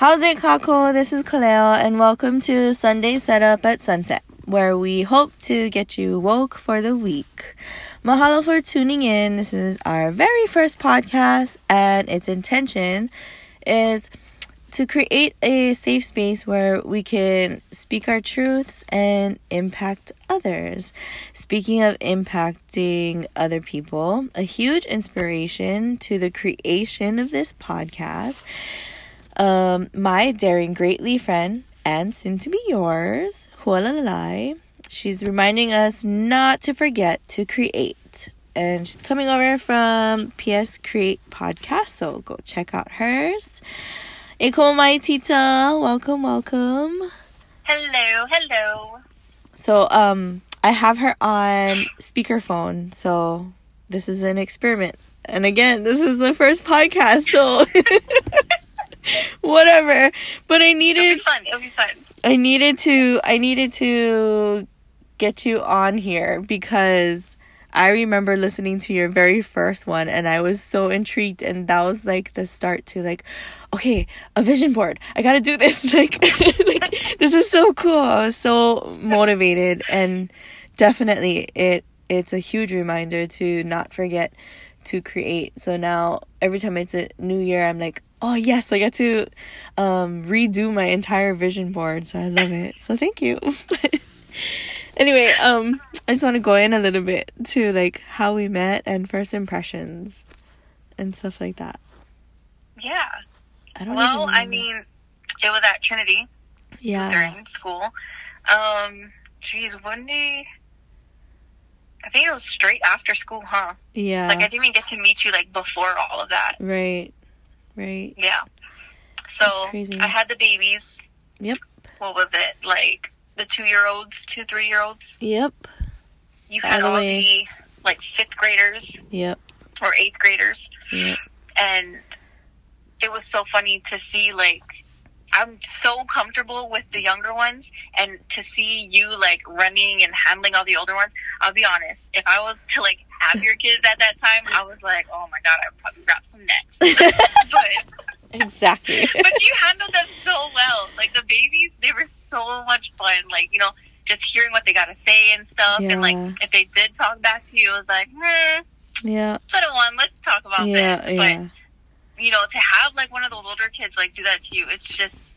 How's it, Kakou? This is Kaleo, and welcome to Sunday Setup at Sunset, where we hope to get you woke for the week. Mahalo for tuning in. This is our very first podcast, and its intention is to create a safe space where we can speak our truths and impact others. Speaking of impacting other people, a huge inspiration to the creation of this podcast, um, my daring greatly friend and soon to be yours, Hualalai, she's reminding us not to forget to create. And she's coming over from PS Create Podcast, so go check out hers. Iko my tita, welcome, welcome. Hello, hello. So um I have her on speakerphone, so this is an experiment. And again, this is the first podcast, so whatever. But I needed. It'll be fun. It'll be fun. I needed to I needed to get you on here because I remember listening to your very first one and I was so intrigued and that was like the start to like okay, a vision board. I got to do this like like this is so cool. I was so motivated and definitely it it's a huge reminder to not forget to create. So now every time it's a new year I'm like, "Oh, yes, I get to um redo my entire vision board." So I love it. So thank you. anyway, um, I just want to go in a little bit to like how we met and first impressions and stuff like that. Yeah. I don't know. Well, I mean, it was at Trinity yeah, during school. Um, geez, one day, I think it was straight after school, huh? yeah, Like I didn't even get to meet you like before all of that. right, right, Yeah. So I had the babies. Yep. What was it like? The two-year-olds, two, three-year-olds. yep, You had all way- the like fifth graders yep, or eighth graders. yep, and it was so funny to see like I'm so comfortable with the younger ones and to see you like running and handling all the older ones. I'll be honest, if I was to like have your kids at that time, I was like, oh my god, I'd probably grab some necks. but exactly. but you handled them so well. Like the babies, they were so much fun. Like you know, just hearing what they got to say and stuff, and like if they did talk back to you, it was like, hmm, yeah, little one, let's talk about yeah, this. But yeah, you know, to have like one of those older kids like do that to you, it's just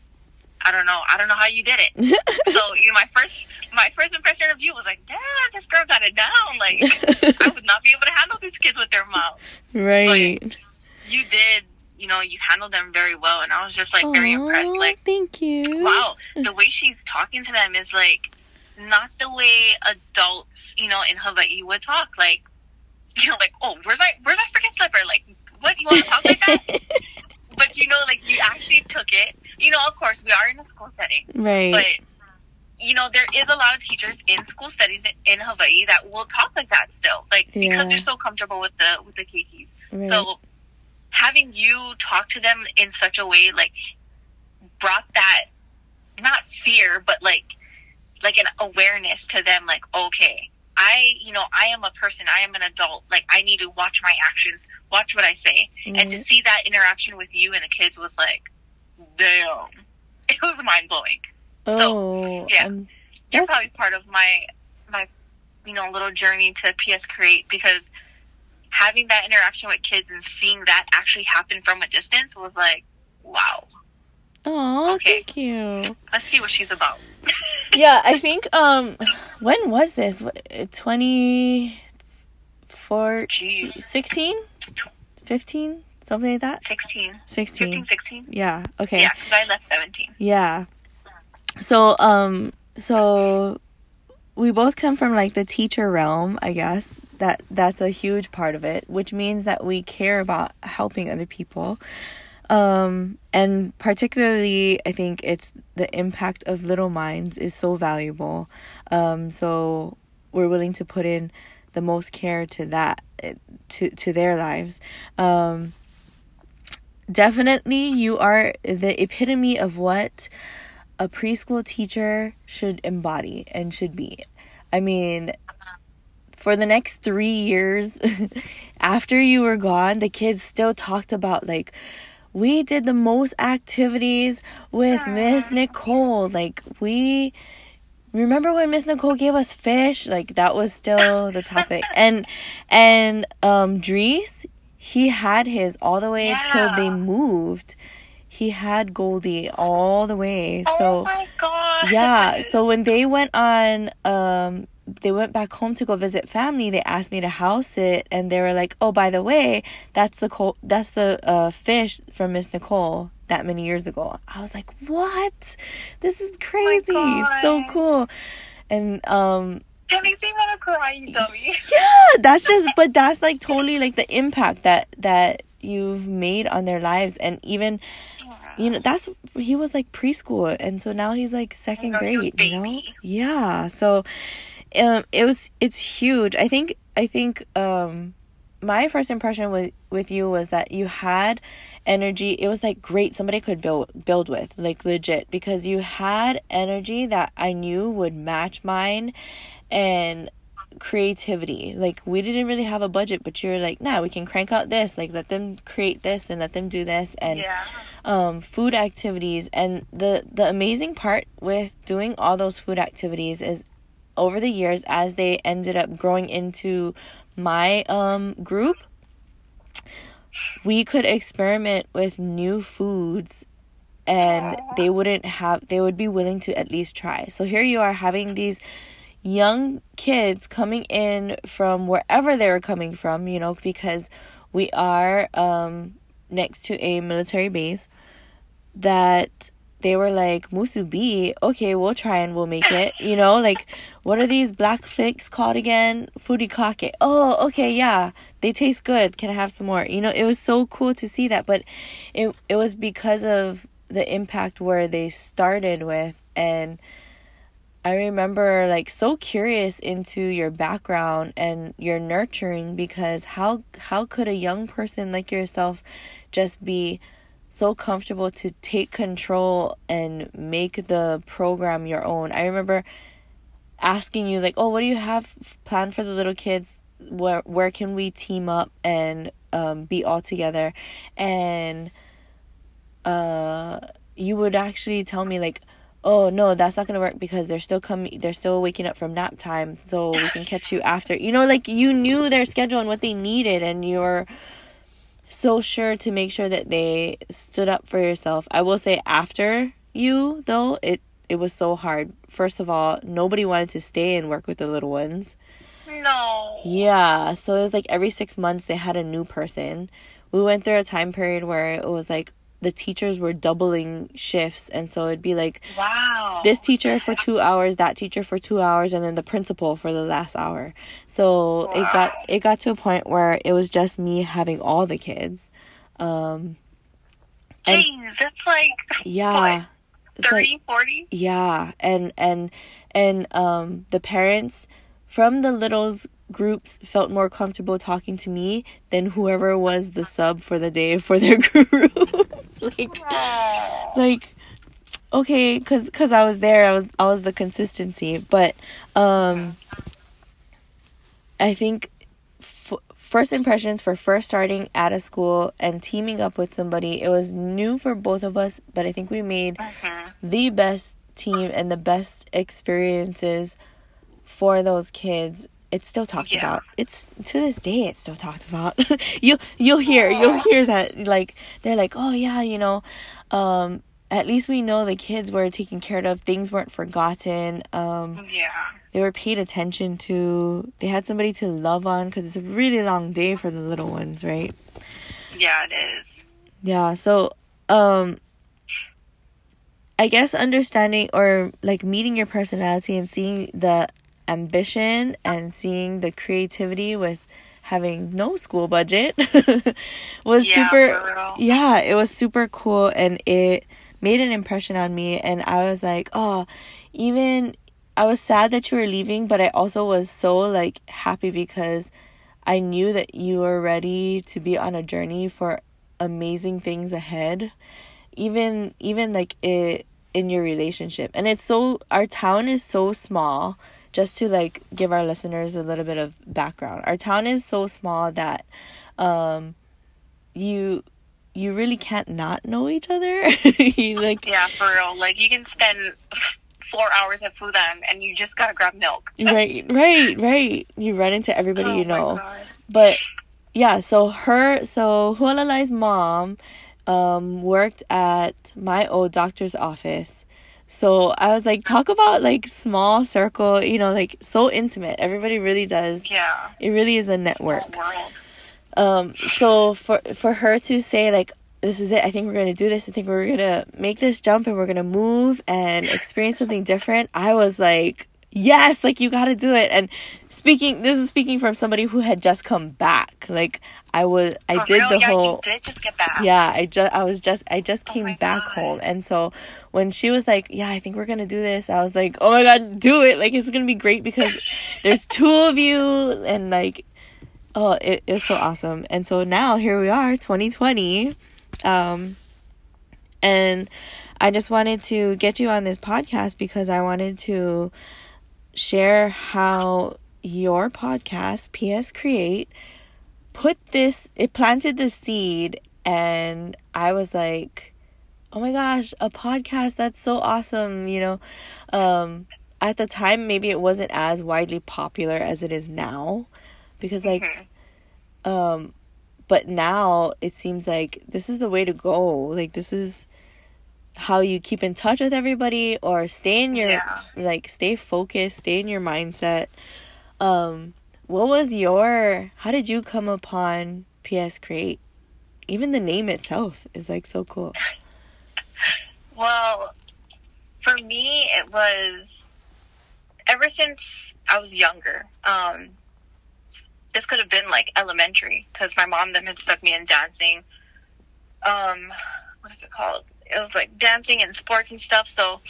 I don't know. I don't know how you did it. so, you know, my first my first impression of you was like, Damn, this girl got it down. Like I would not be able to handle these kids with their mouths. right. You did, you know, you handled them very well and I was just like very impressed. Like, thank you. wow, the way she's talking to them is like not the way adults, you know, in Hawaii would talk. Like you know, like, oh, where's my where's my freaking slipper? Like, what you want to talk like that? but you know, like you actually took it. You know, of course, we are in a school setting, right. but you know, there is a lot of teachers in school settings in Hawaii that will talk like that still, like Yeah. because they're so comfortable with the with the keikis. right. So having you talk to them in such a way, like, brought that not fear, but like like an awareness to them, like, okay. I, you know, I am a person. I am an adult. Like, I need to watch my actions, watch what I say and to see that interaction with you and the kids was like, damn, it was mind blowing. oh, yeah. um, You're probably part of my my you know little journey to PS Create because having that interaction with kids and seeing that actually happen from a distance was like, wow, Oh, Okay. thank you. let's see what she's about. Yeah, I think um when was this? What, 24 16? 15? Something like that? 16, 16. 15, 16. Yeah, okay. Yeah, because I left 17. Yeah. So um so we both come from like the teacher realm, I guess. That that's a huge part of it, which means that we care about helping other people. Um and particularly I think it's the impact of little minds is so valuable. Um so we're willing to put in the most care to that to to their lives. Um definitely you are the epitome of what a preschool teacher should embody and should be. I mean, for the next three years after you were gone, the kids still talked about like we did the most activities with Miss Nicole. Like we remember when Miss Nicole gave us fish? Like that was still the topic. and and um Dries, he had his all the way Yeah. till they moved. He had Goldie all the way. oh So my god. yeah, so when they went on um they went back home to go visit family, they asked me to house it and they were like, "Oh, by the way, that's the col- that's the uh fish from Miss Nicole that many years ago." I was like, "What? This is crazy. so cool." And um that makes me want to cry, you dummy. yeah, that's just but that's like totally like the impact that that you've made on their lives and even you know that's he was like preschool and so now he's like second know, he was grade you know yeah so um it was it's huge. I think i think um my first impression with with you was that you had energy. It was like great somebody could build build with like legit because you had energy that i knew would match mine and creativity. Like we didn't really have a budget but you were like nah we can crank out this like let them create this and let them do this and yeah. um, food activities. And the the amazing part with doing all those food activities is over the years as they ended up growing into my um, group we could experiment with new foods and they wouldn't have they would be willing to at least try. So here you are having these young kids coming in from wherever they were coming from you know because we are um next to a military base that they were like musubi okay we'll try and we'll make it you know like what are these black flakes called again? Furikake. Oh okay yeah they taste good. Can i have some more? You know it was so cool to see that but it it was because of the impact where they started with and I remember like so curious into your background and your nurturing because how how could a young person like yourself just be so comfortable to take control and make the program your own. I remember asking you like, "Oh, what do you have planned for the little kids? Where where can we team up and um, be all together?" And uh, you would actually tell me like, "Oh no, that's not gonna work because they're still coming. They're still waking up from nap time, so we can catch you after." You know, like you knew their schedule and what they needed, and you're so sure to make sure that they stood up for yourself. I will say after you though, it it was so hard. First of all, nobody wanted to stay and work with the little ones. No. Yeah, so it was like every 6 months they had a new person. We went through a time period where it was like the teachers were doubling shifts and so it'd be like Wow. this teacher for 2 hours, that teacher for 2 hours and then the principal for the last hour. So it got it got to a point where it was just me having all the kids. Um and- Jeez, that's like yeah. It's like 30, 40? yeah, and and and um the parents from the littles groups felt more comfortable talking to me than whoever was the sub for the day for their group. like like okay cuz cuz I was there I was I was the consistency but um I think f- first impressions for first starting at a school and teaming up with somebody it was new for both of us but I think we made Mhm. the best team and the best experiences for those kids it's still talked Yeah. about it's to this day it's still talked about you'll you'll hear you'll hear that like they're like oh yeah you know um at least we know the kids were taken care of things weren't forgotten um Yeah. they were paid attention to they had somebody to love on because it's a really long day for the little ones right Yeah, it is. yeah, so um I guess understanding or like meeting your personality and seeing the ambition and seeing the creativity with having no school budget was Yeah, super yeah, it was super cool and it made an impression on me and I was like, "Oh, even I was sad that you were leaving, but I also was so like happy because I knew that you were ready to be on a journey for amazing things ahead. Even even like it in your relationship. And it's so our town is so small just to like give our listeners a little bit of background. Our town is so small that um you you really can't not know each other. you like Yeah, for real. Like you can spend four hours at Foodland and you just gotta grab milk. right, right, right. You run into everybody Oh you know. But yeah, so her so Hualalai's mom um worked at my old doctor's office. So I was like, talk about like small circle, you know, like so intimate. Everybody really does. Yeah. It really is a network. Um, so for for her to say like this is it, I think we're gonna do this. I think we're gonna make this jump and we're gonna move and experience something different. I was like, yes, like you gotta do it. And speaking, this is speaking from somebody who had just come back. Like I was, I did the yeah, whole. you did just get back. Yeah, I just I was just I just came Oh back God. home and so when she was like, "Yeah, I think we're going to do this." I was like, "Oh my god, do it. Like it's going to be great because there's two of you and like oh, it, it's so awesome." And so now here we are, 2020. Um and I just wanted to get you on this podcast because I wanted to share how your podcast, PS Create, put this, it planted the seed, and I was like, oh my gosh, a podcast, that's so awesome, you know. Um, at the time, maybe it wasn't as widely popular as it is now because, like, Mhm. um, but now it seems like this is the way to go. Like, this is how you keep in touch with everybody or stay in your Yeah. like stay focused stay in your mindset um what was your how did you come upon ps create even the name itself is like so cool Well, for me, it was ever since I was younger. Um, this could have been like elementary because my mom them had stuck me in dancing. Um, what is it called? It was like dancing and sports and stuff. So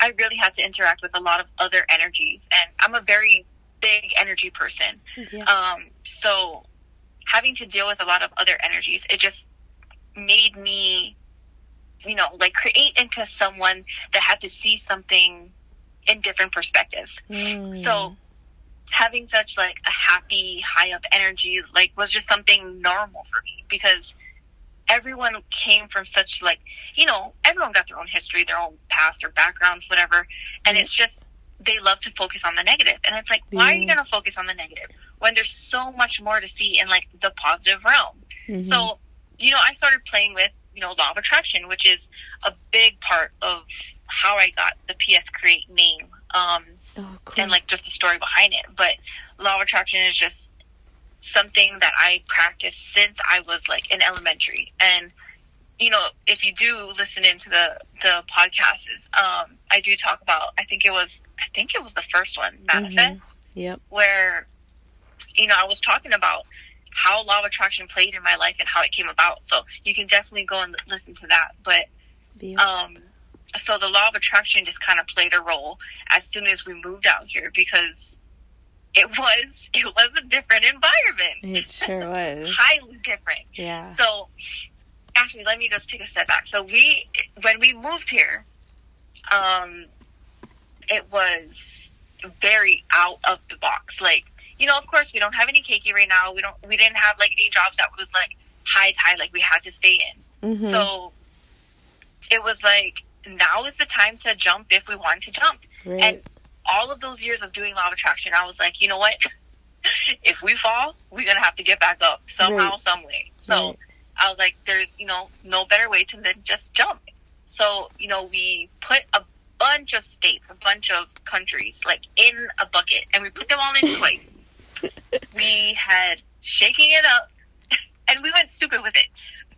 I really had to interact with a lot of other energies, and I'm a very big energy person. yeah Um, so having to deal with a lot of other energies, it just made me, you know, like create into someone that had to see something in different perspectives. Mm. So having such like a happy, high up energy, like was just something normal for me because everyone came from such like, you know, everyone got their own history, their own past, their backgrounds, whatever. And Mhm. it's just, they love to focus on the negative. And it's like, why are you going to focus on the negative when there's so much more to see in like the positive realm? Mhm. So, you know, I started playing with, you know, law of attraction, which is a big part of how I got the PS Create name. Um, oh, cool. and like just the story behind it. But law of attraction is just something that I practiced since I was like in elementary. And you know, if you do listen into the the podcast, is um, I do talk about. I think it was I think it was the first one, manifest, yep where you know I was talking about how law of attraction played in my life and how it came about. So you can definitely go and listen to that. But um, so the law of attraction just kind of played a role as soon as we moved out here because it was it was a different environment, it sure was highly different. yeah So actually, let me just take a step back. So we when we moved here, um, it was very out of the box. Like you know, of course, we don't have any keiki right now. We don't we didn't have like any jobs that was like high tide, like we had to stay in. Mhm. So it was like now is the time to jump if we want to jump. right And all of those years of doing law of attraction, I was like, you know what? if we fall, we're gonna have to get back up somehow, Right. some way. So Right. I was like, there's you know no better way to than just jump. So you know we put a bunch of states, a bunch of countries, like in a bucket, and we put them all in twice. we had shaking it up, and we went stupid with it.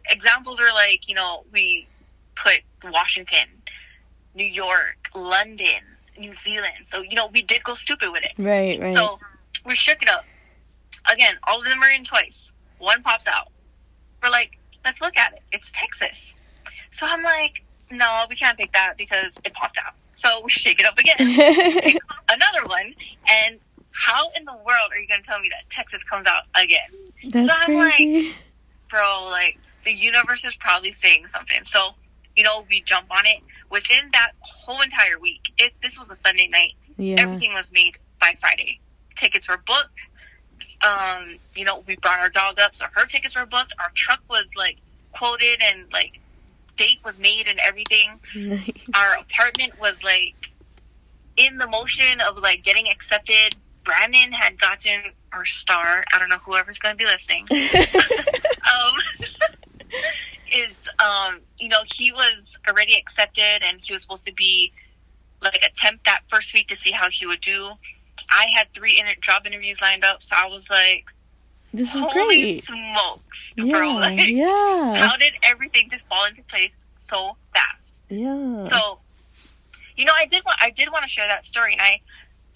Examples are like, you know, we put Washington, New York, London, New Zealand. So, you know, we did go stupid with it. right right So we shook it up. Again, all of them are in twice. One pops out. We're like, let's look at it. It's Texas. So I'm like, no, we can't pick that because it popped out. So we shake it up again. Pick another one. And how in the world are you going to tell me that Texas comes out again? that's So I'm like- crazy bro, like the universe is probably saying something. So, you know, we jump on it within that whole entire week. If this was a Sunday night, yeah everything was made by Friday. Tickets were booked. Um, you know, we brought our dog up, so her tickets were booked. Our truck was like quoted and like date was made and everything. Our apartment was like in the motion of like getting accepted. Brandon had gotten our star. I don't know whoever's going to be listening. um, is um, you know he was already accepted and he was supposed to be like attempt that first week to see how he would do. I had three inter- job interviews lined up, so I was like, this is "Holy great. smokes, Yeah, bro! Like, yeah, how did everything just fall into place so fast?" yeah. So, you know, I did want I did want to share that story, and I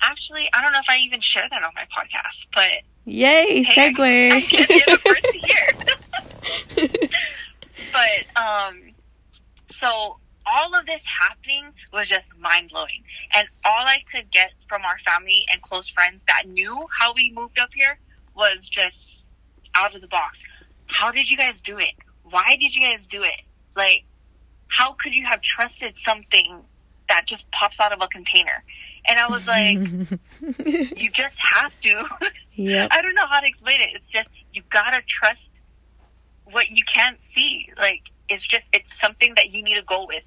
actually I don't know if I even share that on my podcast, but Yay, hey, segue. I, I guess you're the first to hear. but um, so all of this happening was just mind blowing, and all I could get from our family and close friends that knew how we moved up here was just out of the box. How did you guys do it? Why did you guys do it? Like, how could you have trusted something that just pops out of a container? And I was like, you just have to. yep. I don't know how to explain it. It's just you gotta trust what you can't see. Like it's just it's something that you need to go with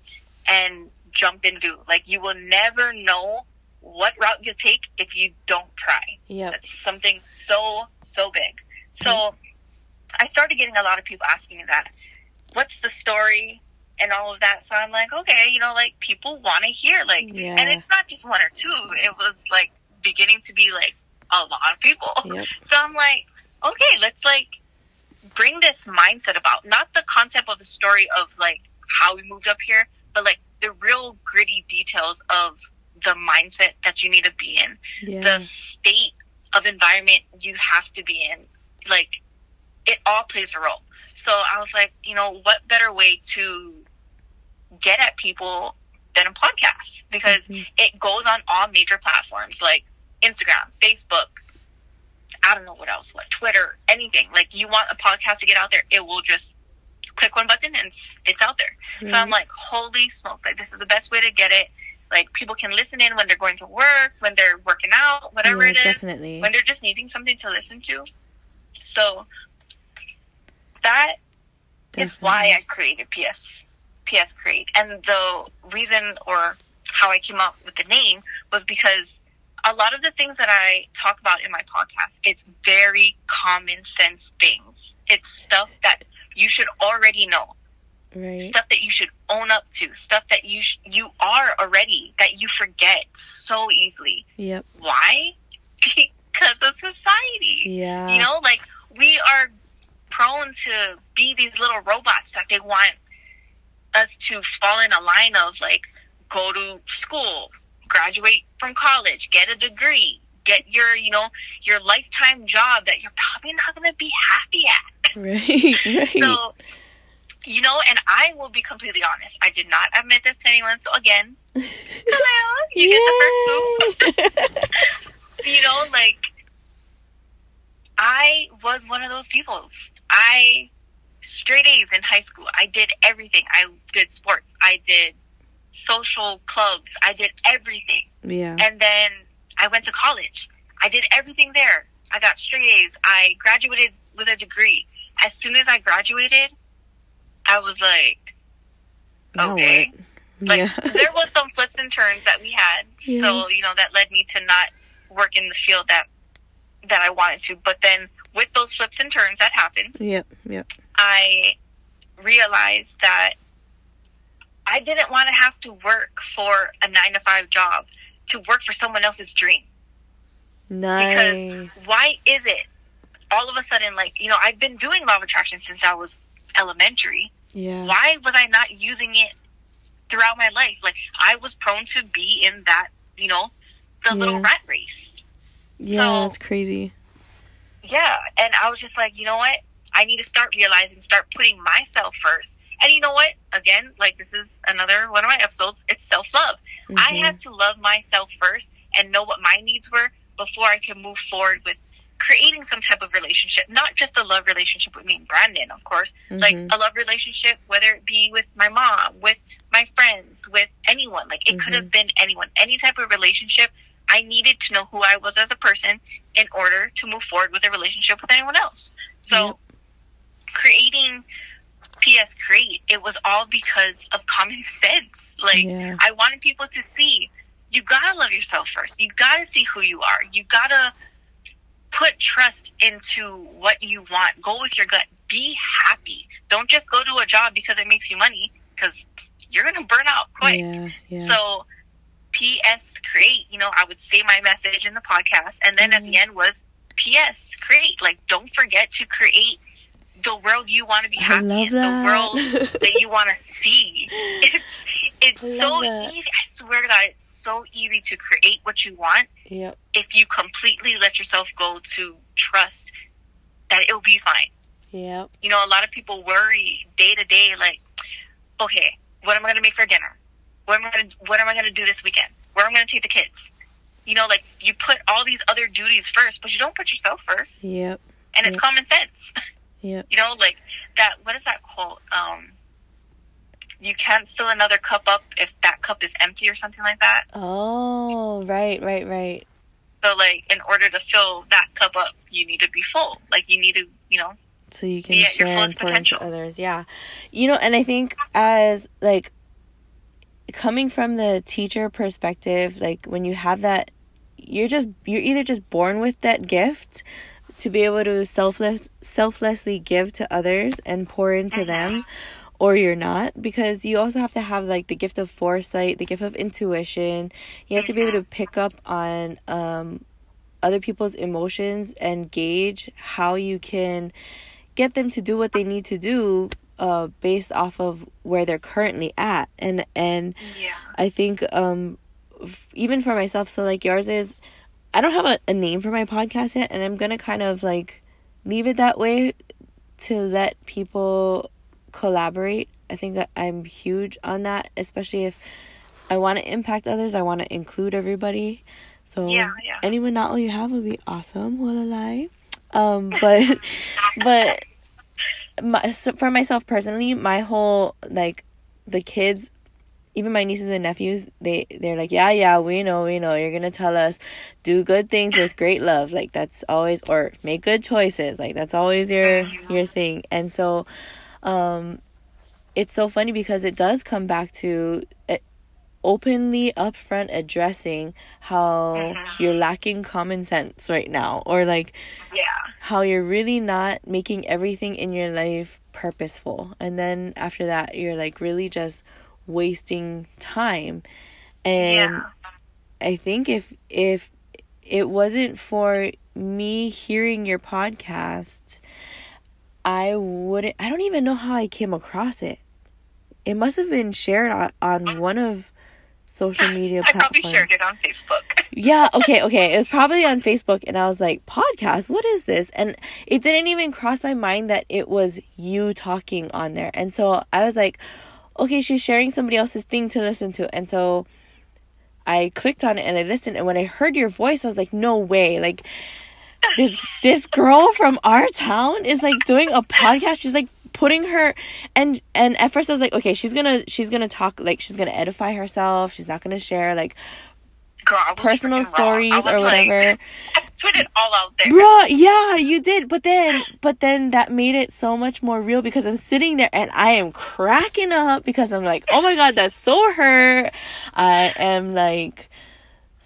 and jump into. Like you will never know what route you take if you don't try. Yep. That's something so so big. So mm-hmm. I started getting a lot of people asking me that. What's the story? And all of that. So I'm like, okay, you know, like people want to hear, like, Yeah. and it's not just one or two. It was like beginning to be like a lot of people. Yep. So I'm like, okay, let's like bring this mindset about not the concept of the story of like how we moved up here, but like the real gritty details of the mindset that you need to be in, Yeah. the state of environment you have to be in. Like it all plays a role. So I was like, you know, what better way to get at people than a podcast? Because Mhm. it goes on all major platforms like Instagram, Facebook, I don't know what else, what Twitter, anything. Like you want a podcast to get out there, it will just click one button and it's, out there. So I'm mm-hmm. like, holy smokes, like this is the best way to get it. Like people can listen in when they're going to work, when they're working out, whatever Yeah, it is, definitely. when they're just needing something to listen to. So that is why I created PS PS Create. And the reason or how I came up with the name was because a lot of the things that I talk about in my podcast, it's very common sense things. It's stuff that you should already know, right. stuff that you should own up to, stuff that you sh- you are already that you forget so easily. Yep. Why? Because of society. Yeah. You know, like we are prone to be these little robots that they want us to fall in a line of like go to school, graduate from college, get a degree, get your, you know, your lifetime job that you're probably not going to be happy at. Right. Right. So, you know, and I will be completely honest. I did not admit this to anyone. So again, hello, you get the first Yay! you know, like I was one of those people. I straight A's in high school. I did everything. I did sports. I did social clubs. I did everything. yeah. And then I went to college. I did everything there. I got straight A's. I graduated with a degree. As soon as I graduated, I was like, okay. Like yeah. there was some flips and turns that we had. Yeah. So, you know, that led me to not work in the field that that I wanted to. But then with those flips and turns that happened, Yep. Yep. I realized that I didn't want to have to work for a 9 to 5 job to work for someone else's dream. Nice. Because why is it all of a sudden like, you know, I've been doing law of attraction since I was elementary yeah. why was I not using it throughout my life? Like I was prone to be in that, you know, the little rat race. Yeah. so- That's crazy. Yeah, and I was just like, you know what? I need to start realizing, start putting myself first. And you know what? Again, like this is another one of my episodes. It's self love. I Mhm. had to love myself first and know what my needs were before I could move forward with creating some type of relationship. Not just a love relationship with me and Brandon, of course, like Mhm. a love relationship, whether it be with my mom, with my friends, with anyone. Like it could have been anyone, any type of relationship. I needed to know who I was as a person in order to move forward with a relationship with anyone else. So Yep. creating PS Create, it was all because of common sense. Like Yeah. I wanted people to see you gotta love yourself first. You gotta see who you are. You gotta put trust into what you want. Go with your gut. Be happy. Don't just go to a job because it makes you money because you're gonna burn out quick. Yeah, yeah. So, P.S. Create, you know, I would say my message in the podcast, and then at Mm-hmm. the end was P.S. Create. Like, don't forget to create the world you want to be happy in, the world that you want to see. It's it's so that. easy. I swear to God, it's so easy to create what you want yep. if you completely let yourself go to trust that it'll be fine. Yep. You know, a lot of people worry day to day, like, okay, what am I going to make for dinner? What am I going to What am I going to do this weekend? Where am I going to take the kids? You know, like you put all these other duties first, but you don't put yourself first, Yep. and it's common sense. Yep. You know, like that. What is that quote? Um, you can't fill another cup up if that cup is empty, or something like that. Oh, right, right, right. So, like, in order to fill that cup up, you need to be full. Like, you need to, you know, so you can Be at your share and fullest potential. others yeah you know and i think as like coming from the teacher perspective like when you have that you're just you're either just born with that gift to be able to selfless selflessly give to others and pour into them or you're not because you also have to have like the gift of foresight the gift of intuition. You have to be able to pick up on um other people's emotions and gauge how you can get them to do what they need to do uh, based off of where they're currently at. And and yeah, i think um f- even for myself so like yours is i don't have a, a name for my podcast yet and i'm gonna kind of like leave it that way to let people collaborate. I think that i'm huge on that especially if i want to impact others i want to include everybody. So Yeah, yeah. anyone not all you have would be awesome will lie um but but my, so for myself personally my whole like the kids even my nieces and nephews they they're like yeah yeah we know we know you're gonna tell us. Do good things with great love. Like that's always or make good choices. Like that's always your your thing. And so um it's so funny because it does come back to uh, openly upfront addressing how Mhm. you're lacking common sense right now or like yeah, how you're really not making everything in your life purposeful. And then after that you're like really just wasting time and yeah. i think if if it wasn't for me hearing your podcast i wouldn't i don't even know how i came across it it must have been shared on, on one of social media I probably shared it on Facebook. yeah, okay, okay. It was probably on Facebook and I was like, podcast, what is this? And it didn't even cross my mind that it was you talking on there. And so I was like, okay, she's sharing somebody else's thing to listen to. And so I clicked on it and I listened and when I heard your voice, I was like, no way. Like this this girl from our town is like doing a podcast. She's like putting her and and at first I was like, okay, she's gonna she's gonna talk like she's gonna edify herself. She's not gonna share like Girl, personal stories or like- whatever. I put it all out there. Bruh, yeah, you did. But then but then that made it so much more real because I'm sitting there and I am cracking up because I'm like, oh my god, that's so hurt." I am like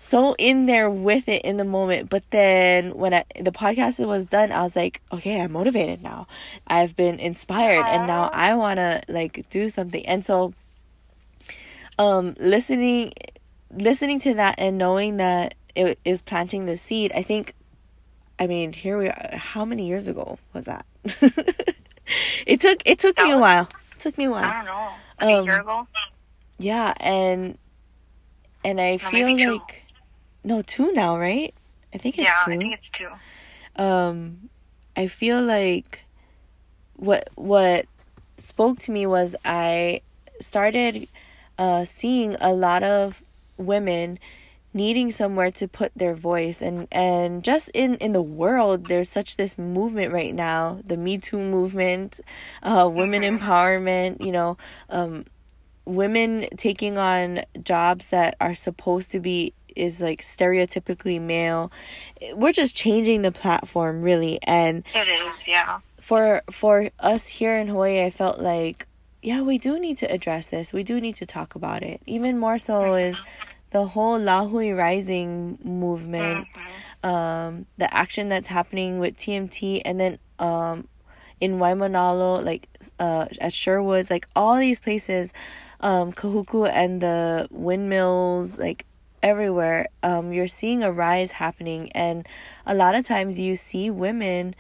so in there with it in the moment. But then when I, the podcast was done, I was like, okay, I'm motivated now. I've been inspired and now I want to like do something. And so um listening listening to that and knowing that it is planting the seed, I think I mean, here we are. How many years ago was that? it took it took That me a while. It took me a I while. don't know. Like Um, a year ago. Yeah, and and I No, feel like no two now, right? I think it's Yeah, two. I think it's two. um I feel like what what spoke to me was I started uh seeing a lot of women needing somewhere to put their voice and and just in in the world there's such this movement right now the me too movement uh women Mhm. empowerment you know um women taking on jobs that are supposed to be is like stereotypically male we're just changing the platform really and It is, yeah. for for us here in Hawaii, I felt like yeah, we do need to address this. We do need to talk about it. Even more so is the whole Lahui Rising movement, mm-hmm. um, the action that's happening with TMT, and then um, in Waimanalo, like uh, at Sherwoods, like all these places, um, Kahuku and the windmills, like everywhere, um, you're seeing a rise happening, and a lot of times you see women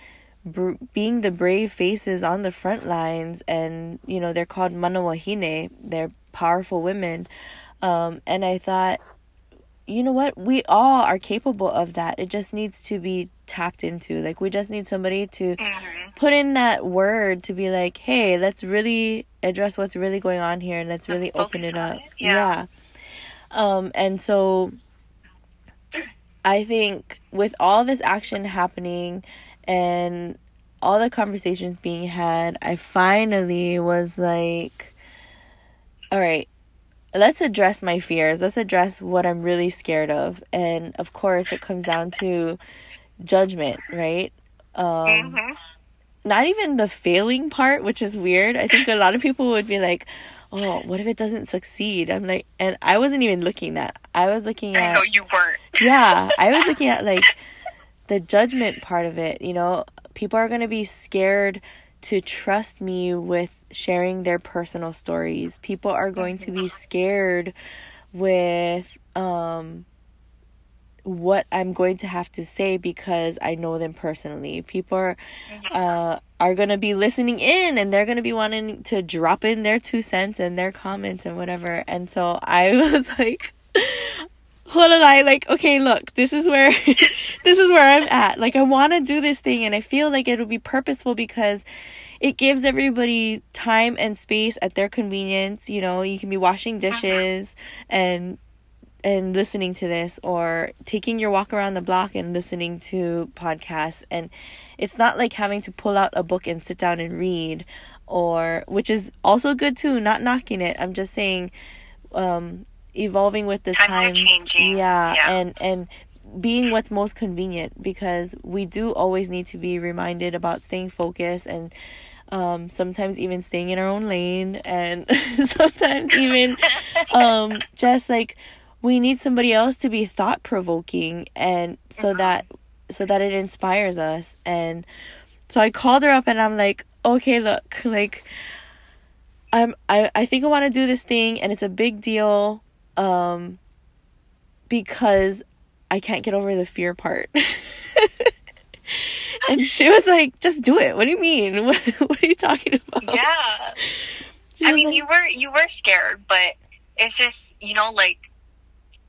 br- being the brave faces on the front lines, and you know they're called manawahine. They're powerful women, um, and I thought, you know what, we all are capable of that. It just needs to be tapped into. Like we just need somebody to mm-hmm. put in that word to be like, hey, let's really address what's really going on here, and let's, let's really open it up. It. Yeah. yeah. Um, and so I think with all this action happening and all the conversations being had, I finally was like, all right, let's address my fears. Let's address what I'm really scared of. And of course, it comes down to judgment, right? Um, mm-hmm. Not even the failing part, which is weird. I think a lot of people would be like, oh, what if it doesn't succeed? I'm like, and I wasn't even looking at. I was looking at. I know you weren't. yeah, I was looking at like the judgment part of it. You know, people are gonna be scared to trust me with sharing their personal stories. People are going to be scared with um what I'm going to have to say because I know them personally. People are uh, are going to be listening in and they're going to be wanting to drop in their two cents and their comments and whatever. And so I was like hold on, I like okay, look, this is where this is where I'm at. Like I want to do this thing and I feel like it'll be purposeful because it gives everybody time and space at their convenience. You know, you can be washing uh-huh. dishes and and listening to this or taking your walk around the block and listening to podcasts and it's not like having to pull out a book and sit down and read or which is also good too not knocking it i'm just saying um evolving with the times, times. yeah, yeah. and and being what's most convenient because we do always need to be reminded about staying focused and um, sometimes even staying in our own lane and sometimes even um, just like we need somebody else to be thought provoking and so mm-hmm. that so that it inspires us. And so I called her up and I'm like, "Okay, look, like I'm I I think I want to do this thing and it's a big deal um because I can't get over the fear part." and she was like, "Just do it. What do you mean? What, what are you talking about?" Yeah. I mean, like, you were you were scared, but it's just, you know, like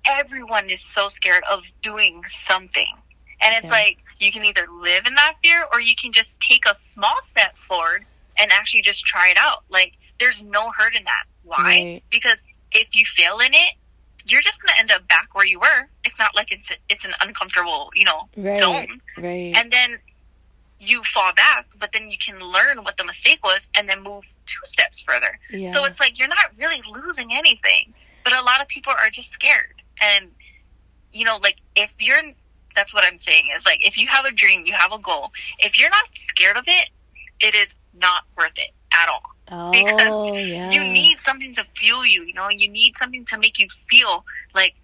everyone is so scared of doing something. And it's yeah. like you can either live in that fear or you can just take a small step forward and actually just try it out. Like there's no hurt in that. Why? Right. Because if you fail in it, you're just going to end up back where you were. It's not like it's it's an uncomfortable, you know, right. zone. Right. And then you fall back, but then you can learn what the mistake was and then move two steps further. Yeah. So it's like you're not really losing anything. But a lot of people are just scared. And, you know, like if you're, that's what I'm saying is like if you have a dream, you have a goal, if you're not scared of it, it is not worth it at all. Oh, because yeah. you need something to fuel you, you know, you need something to make you feel like,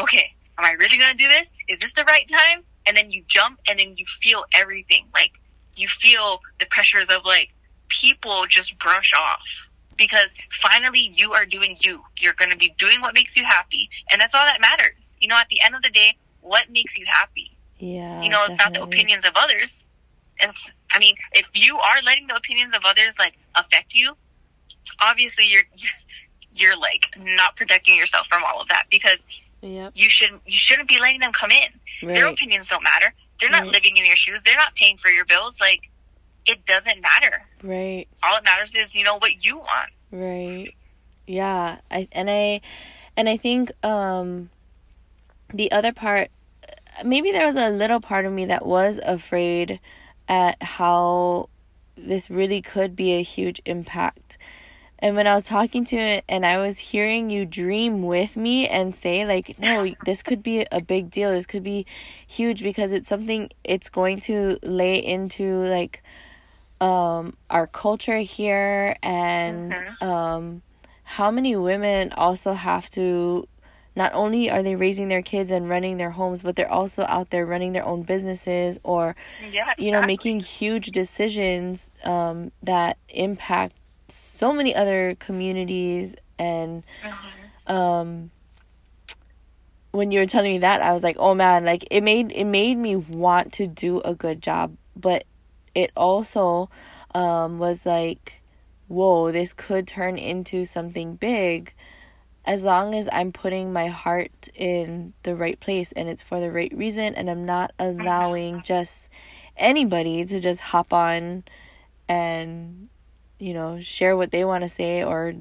okay, am I really going to do this? Is this the right time? And then you jump and then you feel everything. Like you feel the pressures of like people just brush off because finally you are doing you. You're going to be doing what makes you happy. And that's all that matters. You know, at the end of the day, what makes you happy? Yeah. You know, it's definitely. not the opinions of others. It's, I mean, if you are letting the opinions of others like affect you, obviously you're, you're like not protecting yourself from all of that because yep. you shouldn't, you shouldn't be letting them come in. Right. Their opinions don't matter. They're not right. living in your shoes. They're not paying for your bills. Like, it doesn't matter. Right. All it matters is, you know, what you want. Right. Yeah. I and I and I think um the other part maybe there was a little part of me that was afraid at how this really could be a huge impact. And when I was talking to it and I was hearing you dream with me and say like, no, this could be a big deal. This could be huge because it's something it's going to lay into like um, our culture here and Mhm. um, how many women also have to not only are they raising their kids and running their homes but they're also out there running their own businesses or Yeah, you know making huge decisions um, that impact so many other communities and Mhm. um when you were telling me that I was like, "Oh man, like it made it made me want to do a good job, but it also um was like, "Whoa, this could turn into something big." As long as I'm putting my heart in the right place and it's for the right reason and I'm not allowing just anybody to just hop on and you know, share what they want to say or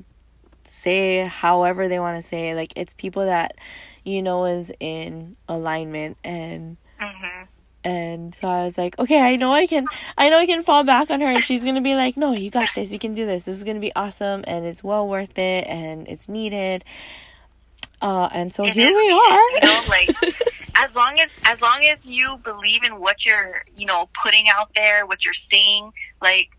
say however they want to say like it's people that you know is in alignment and Mhm. And so I was like, okay, I know I can I know I can fall back on her and she's going to be like, "No, you got this. You can do this. This is going to be awesome and it's well worth it and it's needed." Uh and so It here is we are. You know, like as long as as long as you believe in what you're, you know, putting out there, what you're saying, like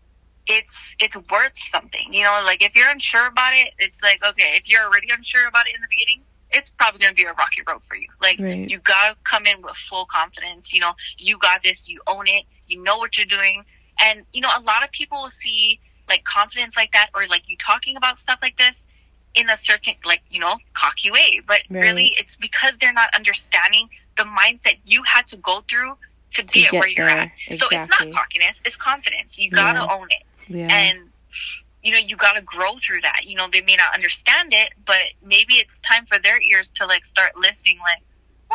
it's it's worth something. You know, like if you're unsure about it, it's like okay, if you're already unsure about it in the beginning, it's probably going to be a rocky road for you. Like Right. you got to come in with full confidence. You know, you got this. You own it. You know what you're doing. And you know, a lot of people will see like confidence like that, or like you talking about stuff like this in a certain like you know cocky way. But Right. really, it's because they're not understanding the mindset you had to go through to, To get, get where you're there. at. So it's not cockiness; it's confidence. You gotta Yeah. own it Yeah. and you know you got to grow through that you know they may not understand it but maybe it's time for their ears to like start listening like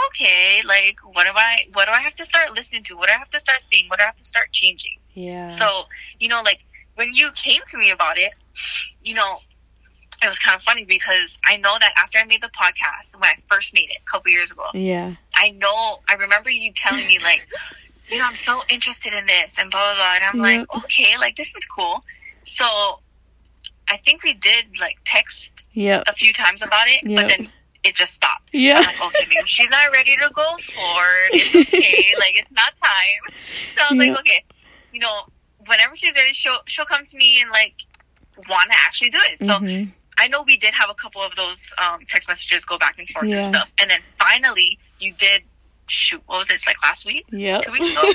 okay like what do i what do i have to start listening to what do i have to start seeing what do i have to start changing yeah. so you know like when you came to me about it you know it was kind of funny because i know that after i made the podcast when i first made it a couple years ago yeah. I know, I remember you telling me, like, you know, I'm so interested in this and blah, blah, blah. And I'm like, okay, like, this is cool. So I think we did, like, text Yep. a few times about it, Yep. but then it just stopped. Yeah. I'm like, okay, maybe she's not ready to go forward. It's okay. like, it's not time. So I was Yeah. like, okay, you know, whenever she's ready, she'll, she'll come to me and, like, want to actually do it. So Mhm. I know we did have a couple of those um, text messages go back and forth Yeah. and stuff, and then finally you did shoot. What was it? It's like last week, Yep. two weeks ago.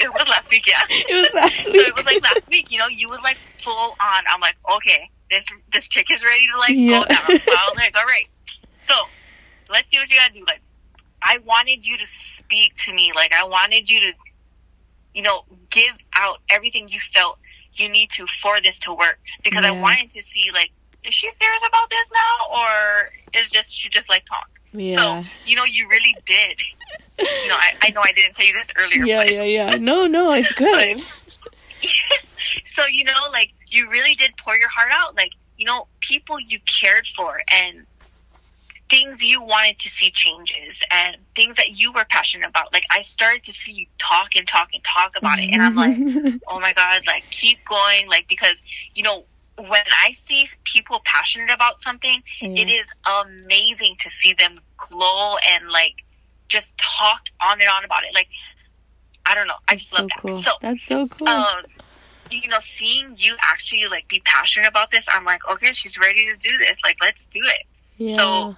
it was last week, yeah. it was last week. So it was like last week. You know, you was like full on. I'm like, okay, this this chick is ready to like Yeah. go down. So I was like, all right. So let's see what you gotta do. Like, I wanted you to speak to me. Like, I wanted you to, you know, give out everything you felt you need to for this to work because I wanted to see like is she serious about this now or is just she just like talk yeah. so you know you really did you know I, I know i didn't tell you this earlier yeah, but yeah, yeah. No, no, it's good. so you know like you really did pour your heart out like you know people you cared for and things you wanted to see changes and things that you were passionate about like i started to see you talk and talk and talk about it and i'm like oh my god like keep going like because you know when i see people passionate about something it Yeah. is amazing to see them glow and like just talk on and on about it like i don't know i That's just so love that cool. so That's so cool. um, you know, seeing you actually like be passionate about this, I'm like, okay, she's ready to do this. Like, let's do it. yeah. so-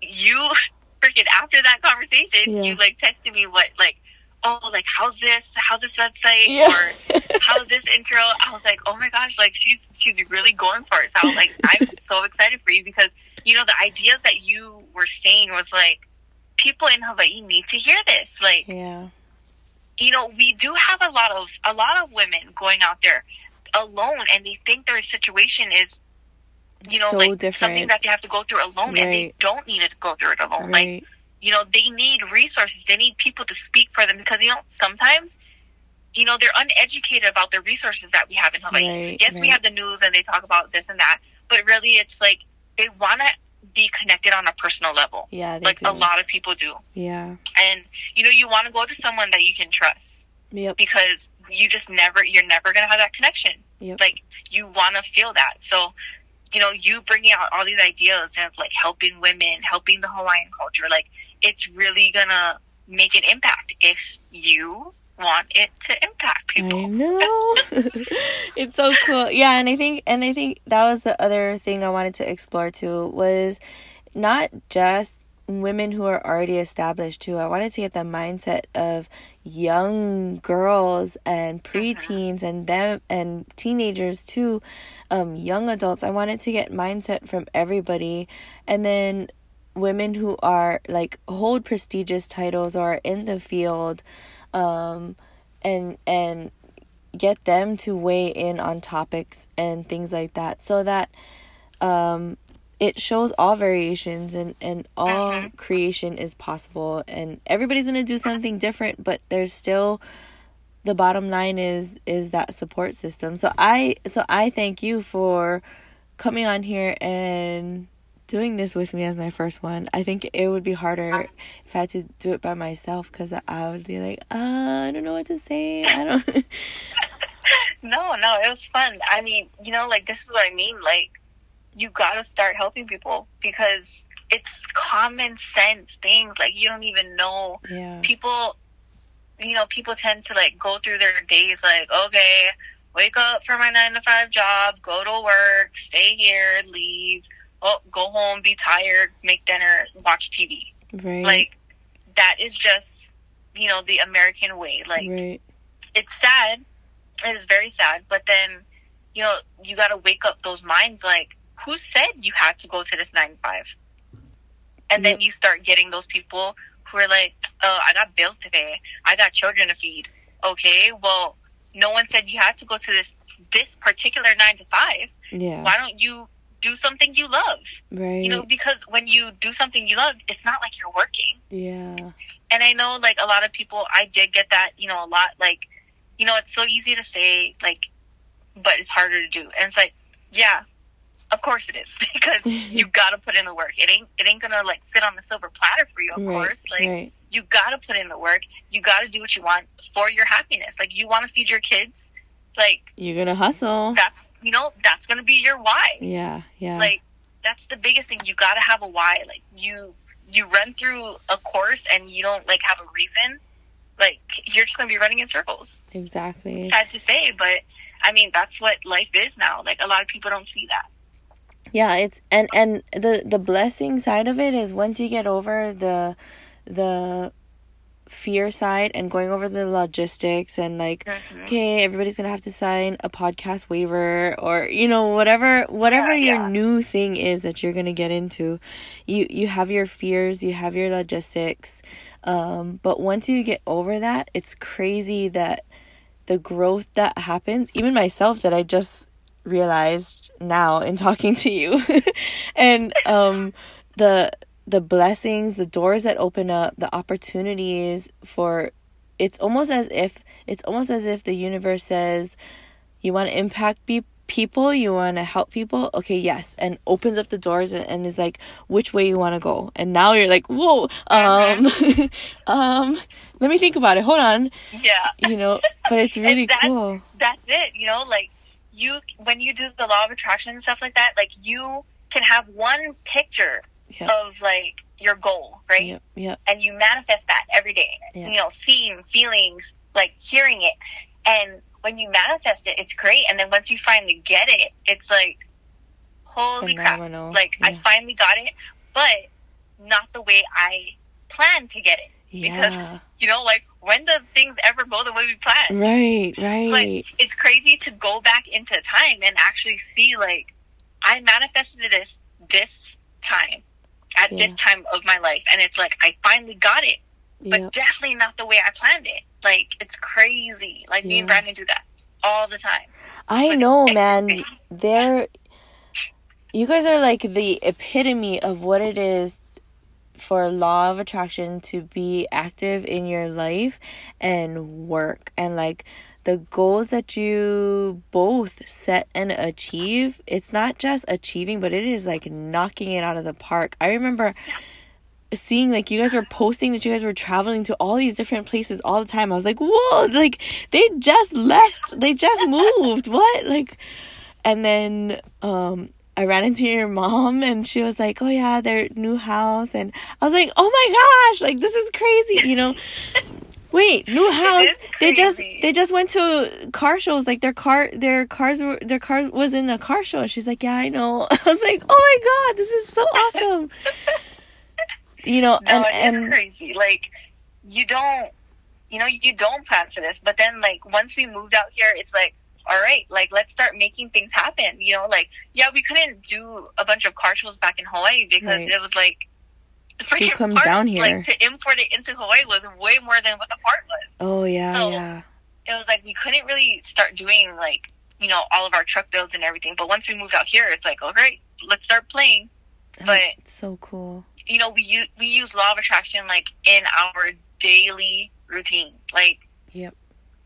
You freaking after that conversation, Yeah. you like texted me what like, oh, like how's this? How's this website? Yeah. Or how's this intro? I was like, oh my gosh, like she's she's really going for it. So I was like, I'm so excited for you because you know the ideas that you were saying was like, people in Hawaii need to hear this. Like, yeah. you know, we do have a lot of a lot of women going out there alone, and they think their situation is, you know, So like different. something that they have to go through alone, and they don't need to go through it alone. Like, you know, they need resources. They need people to speak for them because you know sometimes. You know, they're uneducated about the resources that we have in Hawaii. Right, yes, we have the news and they talk about this and that, but really it's like they want to be connected on a personal level. Yeah, Like do. a lot of people do. Yeah. And, you know, you want to go to someone that you can trust Yep. because you just never you're never going to have that connection Yep. like you want to feel that so you know you bringing out all these ideas of like helping women helping the hawaiian culture like it's really gonna make an impact if you want it to impact people. I know. it's so cool. Yeah, and I think and I think that was the other thing I wanted to explore too was not just women who are already established too. I wanted to get the mindset of young girls and Mm-hmm. preteens and them and teenagers too, um, young adults. I wanted to get mindset from everybody, and then women who are like hold prestigious titles or are in the field, um, and and get them to weigh in on topics and things like that, so that um it shows all variations and and all Mhm. creation is possible and everybody's going to do something different but there's still the bottom line is is that support system so i so i thank you for coming on here and doing this with me as my first one i think it would be harder if i had to do it by myself because i would be like uh, i don't know what to say i don't No, no, it was fun. I mean, you know, like this is what I mean. Like, you gotta start helping people because it's common sense things. Like, you don't even know. yeah People, you know, people tend to like go through their days like, okay, wake up for my nine to five job, go to work, stay here, leave, oh, go home, be tired, make dinner, watch TV. right Like, that is just, you know, the American way. Like, right it's sad. It is very sad. But then, you know, you got to wake up those minds. Like, who said you had to go to this nine to five? And then you start getting those people who are like, "Oh, I got bills to pay. I got children to feed." Okay, well, no one said you had to go to this this particular nine to five. yeah Why don't you do something you love? right You know, because when you do something you love, it's not like you're working yeah and I know like a lot of people I did get that, you know, a lot like you know, it's so easy to say like but it's harder to do. And it's like, yeah, of course it is because you gotta put in the work. It ain't it ain't gonna like sit on the silver platter for you, of right course. Like right you gotta put in the work. You gotta do what you want for your happiness. Like you wanna feed your kids, like you're gonna hustle. that's you know, that's gonna be your why. Yeah yeah. Like that's the biggest thing. You got to have a why. Like you you run through a course and you don't like have a reason. Like you're just gonna be running in circles. Exactly. Sad to say but i mean that's what life is now. Like a lot of people don't see that. Yeah it's and and the the blessing side of it is once you get over the the fear side and going over the logistics and like Mhm. okay everybody's gonna have to sign a podcast waiver or you know whatever whatever Yeah, your yeah. new thing is that you're gonna get into you you have your fears you have your logistics um but once you get over that it's crazy that the growth that happens even myself that i just realized now in talking to you and um the the blessings the doors that open up the opportunities for it's almost as if it's almost as if the universe says you want to impact be- people? You want to help people? Okay yes and opens up the doors and, and is like which way you want to go? And now you're like whoa um um let me think about it. Hold on. Yeah. You know but it's really that's- cool. that's it you know like you when you do the law of attraction and stuff like that like you can have one picture Yeah. of like your goal right yep yep and you manifest that every day. Yeah. You know, seeing, feelings, like hearing it. And when you manifest it, it's great. And then once you finally get it, it's like, holy Phenomenal. crap. Like, I finally got it, but not the way I planned to get it. Yeah. Because, you know, like, when do things ever go the way we planned? right right Like, it's crazy to go back into time and actually see, like, I manifested this this time at this time of my life. And it's like, I finally got it but yep. definitely not the way I planned it. Like it's crazy. Like me and Brandon do that all the time. I But know, man. They're you guys are like the epitome of what it is for law of attraction to be active in your life and work and like the goals that you both set and achieve it's not just achieving but it is like knocking it out of the park i remember seeing like you guys were posting that you guys were traveling to all these different places all the time i was like whoa like they just left they just moved what like and then um I ran into your mom and she was like, "Oh yeah, their new house." And I was like, "Oh my gosh, like this is crazy." You know, Wait, new house. They just they just went to car shows. Like their car their cars were their car was in a car show. She's like, "Yeah, I know." I was like, "Oh my god, this is so awesome." you know, No, and it is and crazy. Like you don't, you know, you don't plan for this. But then, like once we moved out here, it's like, all right, like let's start making things happen. You know, like yeah, we couldn't do a bunch of car shows back in Hawaii because Right. it was like freaking comes part, down here? Like to import it into Hawaii was way more than what the part was. oh yeah, So- yeah. It was like we couldn't really start doing like you know all of our truck builds and everything. But once we moved out here, it's like, all right, let's start playing. But It's so cool. you know, we use we use law of attraction like in our daily routine. Like Yep.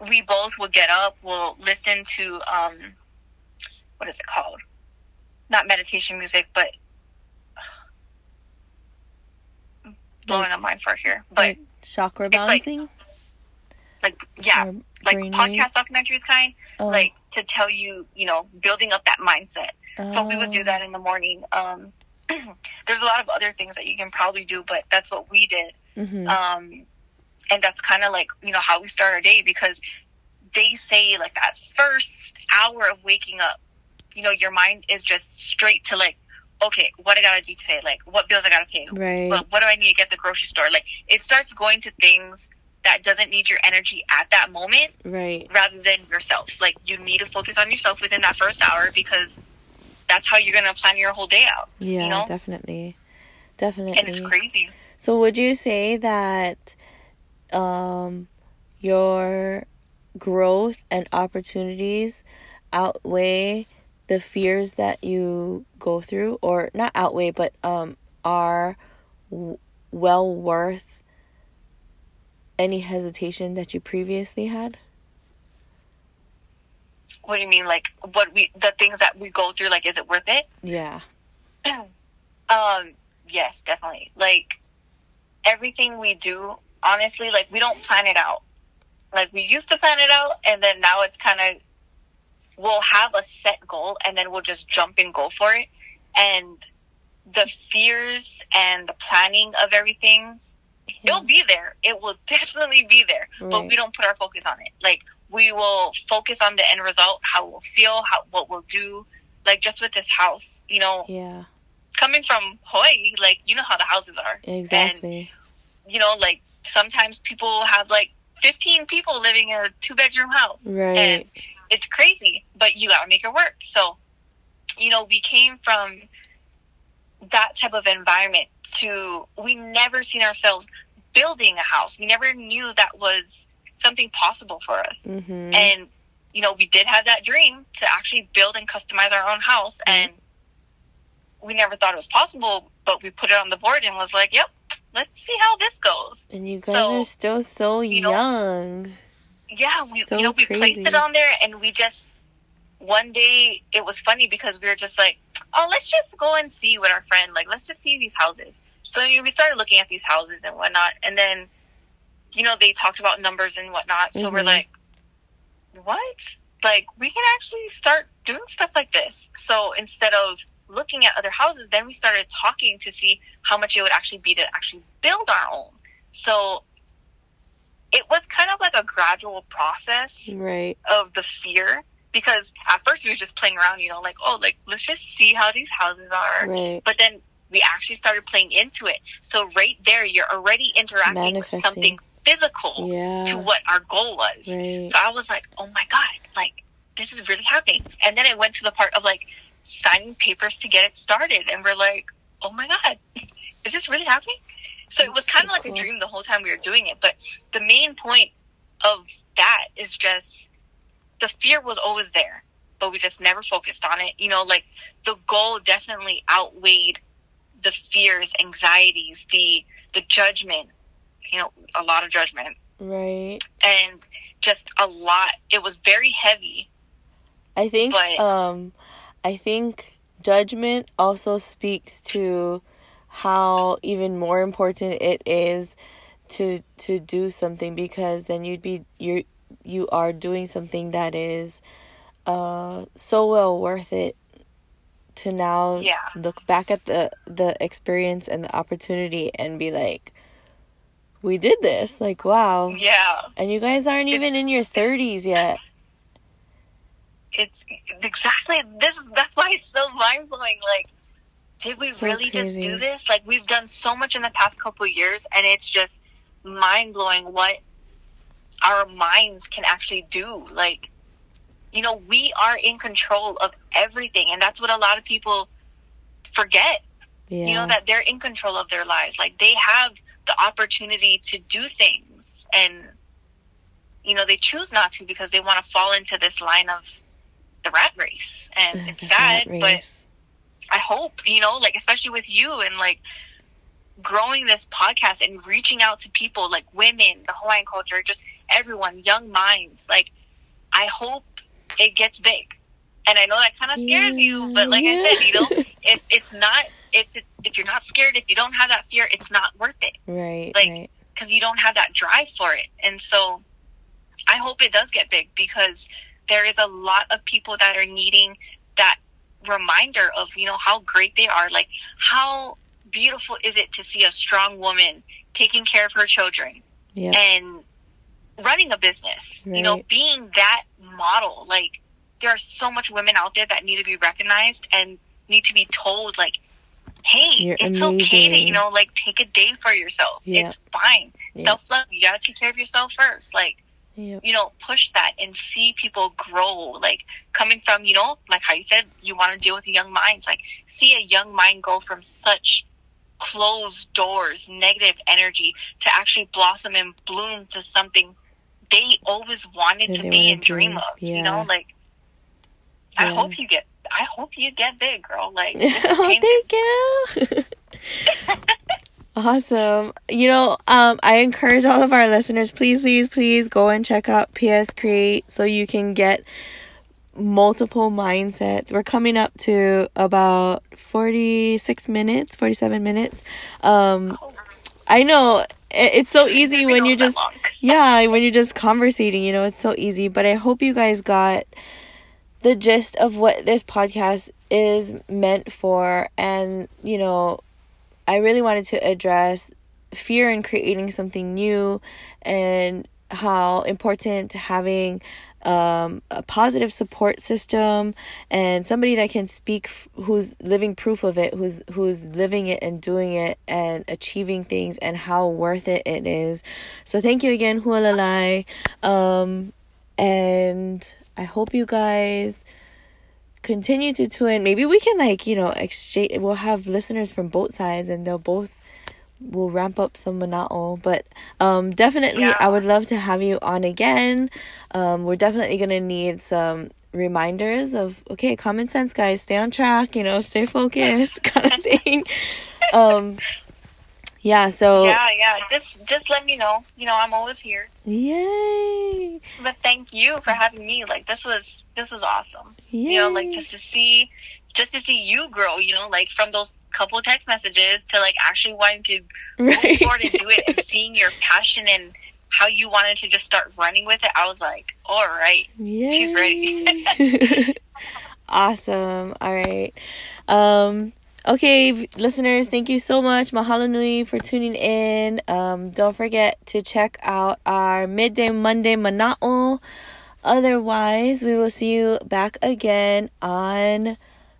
we both will get up, we'll listen to um what is it called? Not meditation music, but blowing Like- a mind for here. But like chakra it's like- balancing. like yeah, like podcast documentaries kind, Oh, like to tell you, you know, building up that mindset. So we would do oh, that in the morning. Um there's a lot of other things that you can probably do, but that's what we did. mhm. um, and that's kind of like you know how we start our day because they say like that first hour of waking up you know your mind is just straight to like okay what i gotta do today like what bills i gotta pay right. what, what do i need to get the grocery store like it starts going to things that doesn't need your energy at that moment right. rather than yourself like you need to focus on yourself within that first hour because that's how you're gonna plan your whole day out Yeah, know? definitely. Definitely. and it's crazy So would you say that um your growth and opportunities outweigh the fears that you go through or not outweigh but um are w- well worth any hesitation that you previously had? what do you mean like what we the things that we go through like is it worth it Yeah. Um, yes, definitely. Like everything we do, honestly, like we don't plan it out. Like we used to plan it out and then now it's kind of we'll have a set goal and then we'll just jump and go for it. And the fears and the planning of everything, mhm. it'll be there. It will definitely be there. But we don't put our focus on it. Like we will focus on the end result, how we'll feel, how what we'll do. Like just with this house, you know, Yeah. coming from Hawaii, like you know how the houses are. Exactly. And you know, like sometimes people have like fifteen people living in a two bedroom house. Right. And it's crazy, but you gotta make it work. So, you know, we came from that type of environment to we never seen ourselves building a house. We never knew that was something possible for us. mhm. And you know, we did have that dream to actually build and customize our own house, and we never thought it was possible. But we put it on the board and was like, "Yep, let's see how this goes." and you guys so, are still so you know, young. Yeah, we So you know we placed it on there, and we just one day it was funny because we were just like, "Oh, let's just go and see what our friend like. Let's just see these houses." So you know, we started looking at these houses and whatnot, and then you know they talked about numbers and whatnot. So we're Mhm. like, "What? Like we can actually start doing stuff like this?" So instead of looking at other houses, then we started talking to see how much it would actually be to actually build our own. So it was kind of like a gradual process Right. of the fear because at first we were just playing around, you know, like, oh, like let's just see how these houses are. Right. But then we actually started playing into it. So right there, you're already interacting with something physical Yeah. to what our goal was. Right. So I was like, oh my God, like this is really happening. And then it went to the part of like signing papers to get it started. And we're like, oh my God, is this really happening? So it was kind of so like cool. a dream the whole time we were doing it. But the main point of that is just the fear was always there, but we just never focused on it. You know, like the goal definitely outweighed the fears, anxieties, the the judgment. You know, a lot of judgment Right. and just a lot. It was very heavy. I think But- um I think judgment also speaks to how even more important it is to to do something because then you'd be you you are doing something that is uh so well worth it to now Yeah. look back at the the experience and the opportunity and be like we did this. Like, wow. Yeah. And you guys aren't even in your 30s yet. It's exactly this. That's why it's so mind blowing. Like, did we So really crazy. just do this? Like, we've done so much in the past couple years, and it's just mind blowing what our minds can actually do. Like, you know, we are in control of everything, and that's what a lot of people forget. Yeah. You know that they're in control of their lives. Like they have the opportunity to do things, and you know they choose not to because they want to fall into this line of the rat race, and it's sad, but. I hope, you know, like especially with you and like growing this podcast and reaching out to people like women, the Hawaiian culture, just everyone, young minds. Like I hope it gets big. And I know that kind of scares you, but like I said, you know, if it's not if it's, if you're not scared, if you don't have that fear, it's not worth it right, like- right. because you don't have that drive for it. And so I hope it does get big because there is a lot of people that are needing that reminder of, you know, how great they are. Like, how beautiful is it to see a strong woman taking care of her children and running a business, you know, being that model. Like, there are so much women out there that need to be recognized and need to be told, like, hey, You're it's okay to, you know, like, take a day for yourself. It's fine. Yeah. Self love, you gotta take care of yourself first. Like, Yep. you know, push that and see people grow. Like, coming from, you know, like how you said, you want to deal with young minds. Like, see a young mind go from such closed doors, negative energy to actually blossom and bloom to something they always wanted That to be and dream dream. of. Yeah. You know, like I hope you get I hope you get big, girl. Like oh, thank you. awesome. You know, um, I encourage all of our listeners, please, please, please go and check out PS Create so you can get multiple mindsets. We're coming up to about 46 minutes, 47 minutes. Um, Oh, I know it's so easy when you're just yeah, when you're just conversating, you know, it's so easy. But I hope you guys got the gist of what this podcast is meant for. And, you know, I really wanted to address fear in creating something new and how important having um, a positive support system and somebody that can speak f- who's living proof of it who's who's living it and doing it and achieving things and how worth it it is. So thank you again hualalai. Um and i hope you guys continue to tune maybe we can like you know exchange we'll have listeners from both sides and they'll both will ramp up some mana'o but um definitely Yeah. i would love to have you on again. Um we're definitely gonna need some reminders of okay common sense guys stay on track you know stay focused kind of thing. Um yeah so Yeah, yeah. Just just let me know. You know, I'm always here. yay But thank you for having me. Like this was this was awesome. yay You know, like just to see just to see you grow, you know, like from those couple text messages to like actually wanting to right forward and do it and seeing your passion and how you wanted to just start running with it, I was like, all right. Yay. ready. awesome. All right. Um okay, listeners, thank you so much. Mahalo nui for tuning in. Um don't forget to check out our midday Monday mana'o. Otherwise, we will see you back again on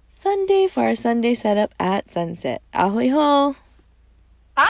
Sunday for our Sunday setup at sunset. A hui hou.